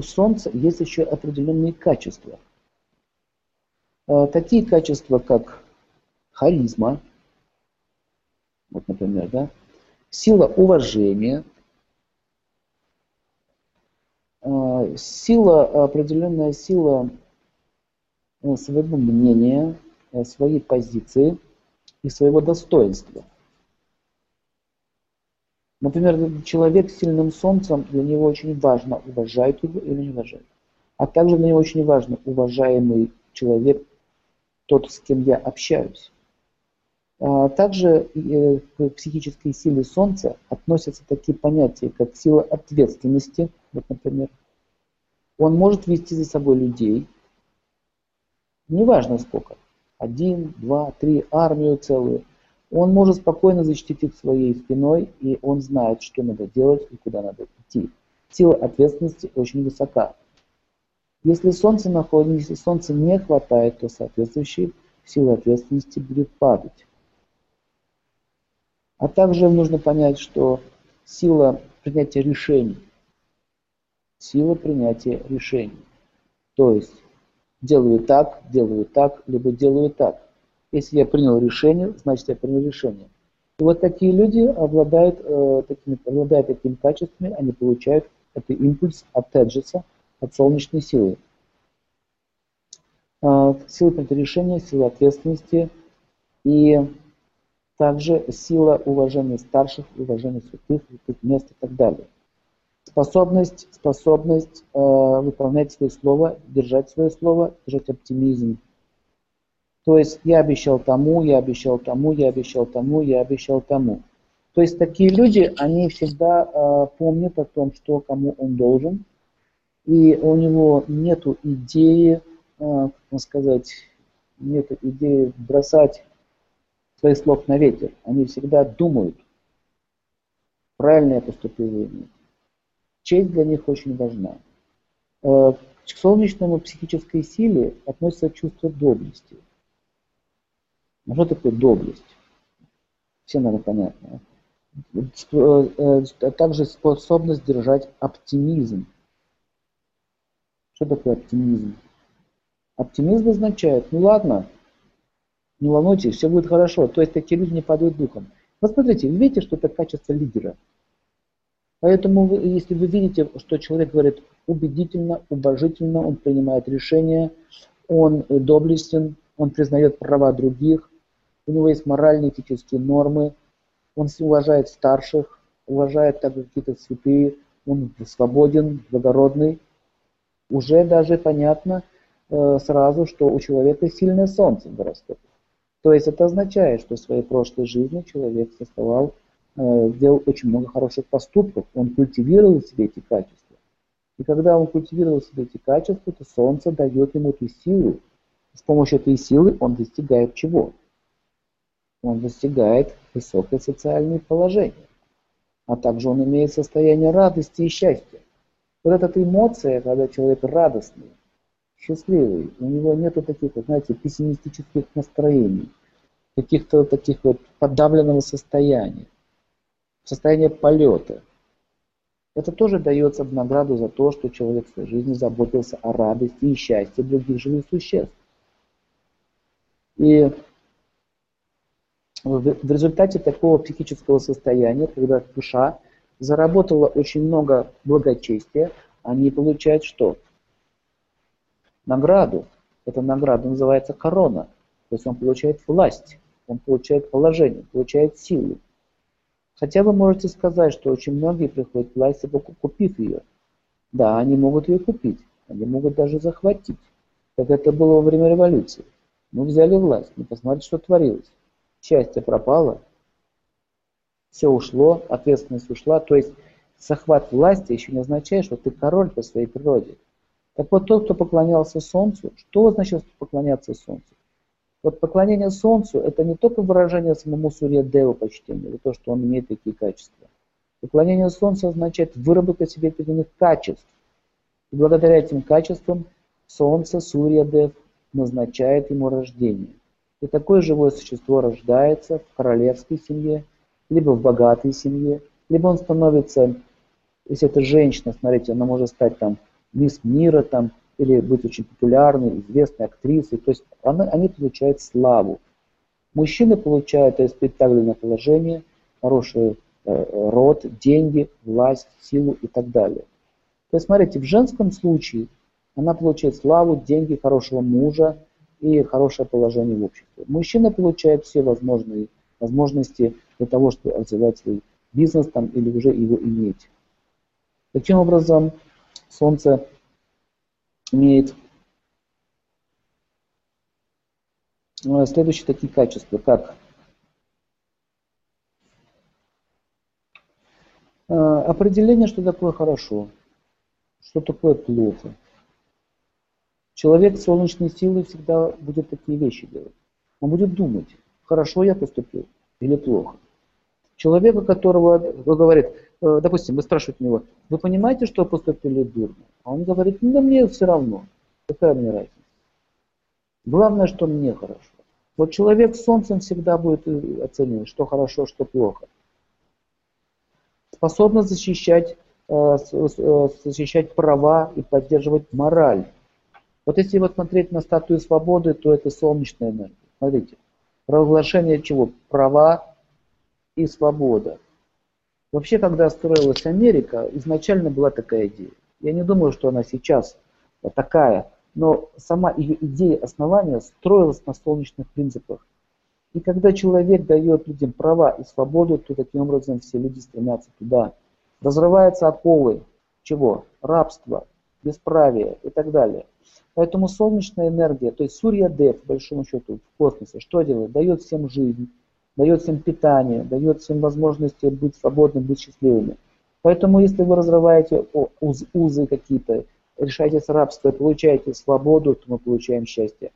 у Солнца есть еще определенные качества. Э, такие качества, как харизма, вот, например, да, сила уважения, э, сила, определенная сила э, своего мнения, своей позиции и своего достоинства. Например, человек с сильным солнцем, для него очень важно, уважают его или не уважают. А также для него очень важно, уважаемый человек, тот, с кем я общаюсь. А также э, к психической силе Солнца относятся такие понятия, как сила ответственности, вот, например. Он может вести за собой людей, неважно сколько, один, два, три, армию целую. Он может спокойно защитить их своей спиной, и он знает, что надо делать и куда надо идти. Сила ответственности очень высока. Если солнце находится, если солнца не хватает, то соответствующая сила ответственности будет падать. А также нужно понять, что сила принятия решений, сила принятия решений. То есть делаю так, делаю так, либо делаю так. Если я принял решение, значит я принял решение. И вот такие люди обладают, э, такими, обладают такими качествами, они получают этот импульс от Теджеса, от солнечной силы. Э, сила принятия решения, сила ответственности и также сила уважения старших, уважения святых, святых мест и так далее. Способность, способность э, выполнять свое слово, держать свое слово, держать оптимизм, то есть я обещал тому, я обещал тому, я обещал тому, я обещал тому. То есть такие люди, они всегда э, помнят о том, что кому он должен, и у него нет идеи, э, как сказать, нет идеи бросать своих слов на ветер. Они всегда думают, правильно я поступил или нет. Честь для них очень важна. Э, к солнечному психической силе относится чувство доблести – ну что такое доблесть? Всем, наверное, понятно. Э, э, также способность держать оптимизм. Что такое оптимизм? Оптимизм означает, ну ладно, не волнуйтесь, все будет хорошо. То есть такие люди не падают духом. Вот смотрите, вы видите, что это качество лидера. Поэтому, вы, если вы видите, что человек говорит убедительно, уважительно, он принимает решения, он доблестен, он признает права других, у него есть моральные этические нормы, он уважает старших, уважает также какие-то святые, он свободен, благородный. Уже даже понятно э, сразу, что у человека сильное солнце в гороскопе. То есть это означает, что в своей прошлой жизни человек создавал, э, делал очень много хороших поступков, он культивировал в себе эти качества. И когда он культивировал в себе эти качества, то солнце дает ему эту силу. С помощью этой силы он достигает чего? Он достигает высокое социальное положение, а также он имеет состояние радости и счастья. Вот эта эмоция, когда человек радостный, счастливый, у него нет таких, знаете, пессимистических настроений, каких-то таких вот подавленного состояния, состояния полета. Это тоже дается в награду за то, что человек в своей жизни заботился о радости и счастье других живых существ. И в результате такого психического состояния, когда душа заработала очень много благочестия, они получают что? Награду. Эта награда называется корона. То есть он получает власть, он получает положение, получает силу. Хотя вы можете сказать, что очень многие приходят к власти, купив ее. Да, они могут ее купить, они могут даже захватить, как это было во время революции. Мы взяли власть, мы посмотрели, что творилось счастье пропало, все ушло, ответственность ушла. То есть захват власти еще не означает, что ты король по своей природе. Так вот, тот, кто поклонялся Солнцу, что означает поклоняться Солнцу? Вот поклонение Солнцу – это не только выражение самому Сурья Деву почтения, то, что он имеет такие качества. Поклонение Солнцу означает выработать себе определенных качеств. И благодаря этим качествам Солнце, Сурья Дев, назначает ему рождение. И такое живое существо рождается в королевской семье, либо в богатой семье, либо он становится, если это женщина, смотрите, она может стать там мисс мира там, или быть очень популярной, известной актрисой. То есть она, они получают славу. Мужчины получают респектабельное положение, хороший э, род, деньги, власть, силу и так далее. То есть, смотрите, в женском случае она получает славу, деньги, хорошего мужа и хорошее положение в обществе. Мужчина получает все возможные возможности для того, чтобы развивать свой бизнес там, или уже его иметь. Таким образом, Солнце имеет э, следующие такие качества, как э, определение, что такое хорошо, что такое плохо. Человек солнечной силой всегда будет такие вещи делать. Он будет думать, хорошо я поступил или плохо. Человека, которого говорит, э, допустим, вы спрашиваете него, вы понимаете, что поступили дурно? А он говорит, ну мне все равно, какая мне разница. Главное, что мне хорошо. Вот человек с солнцем всегда будет э, оценивать, что хорошо, что плохо. Способность защищать, э, защищать права и поддерживать мораль. Вот если вот смотреть на статую свободы, то это солнечная энергия. Смотрите, провозглашение чего? Права и свобода. Вообще, когда строилась Америка, изначально была такая идея. Я не думаю, что она сейчас такая, но сама ее идея основания строилась на солнечных принципах. И когда человек дает людям права и свободу, то таким образом все люди стремятся туда. Разрываются оковы чего? Рабства, бесправия и так далее. Поэтому солнечная энергия, то есть Сурья Дев, по большому счету, в космосе, что делает? Дает всем жизнь, дает всем питание, дает всем возможности быть свободными, быть счастливыми. Поэтому если вы разрываете уз, узы какие-то, решаете с рабства, получаете свободу, то мы получаем счастье.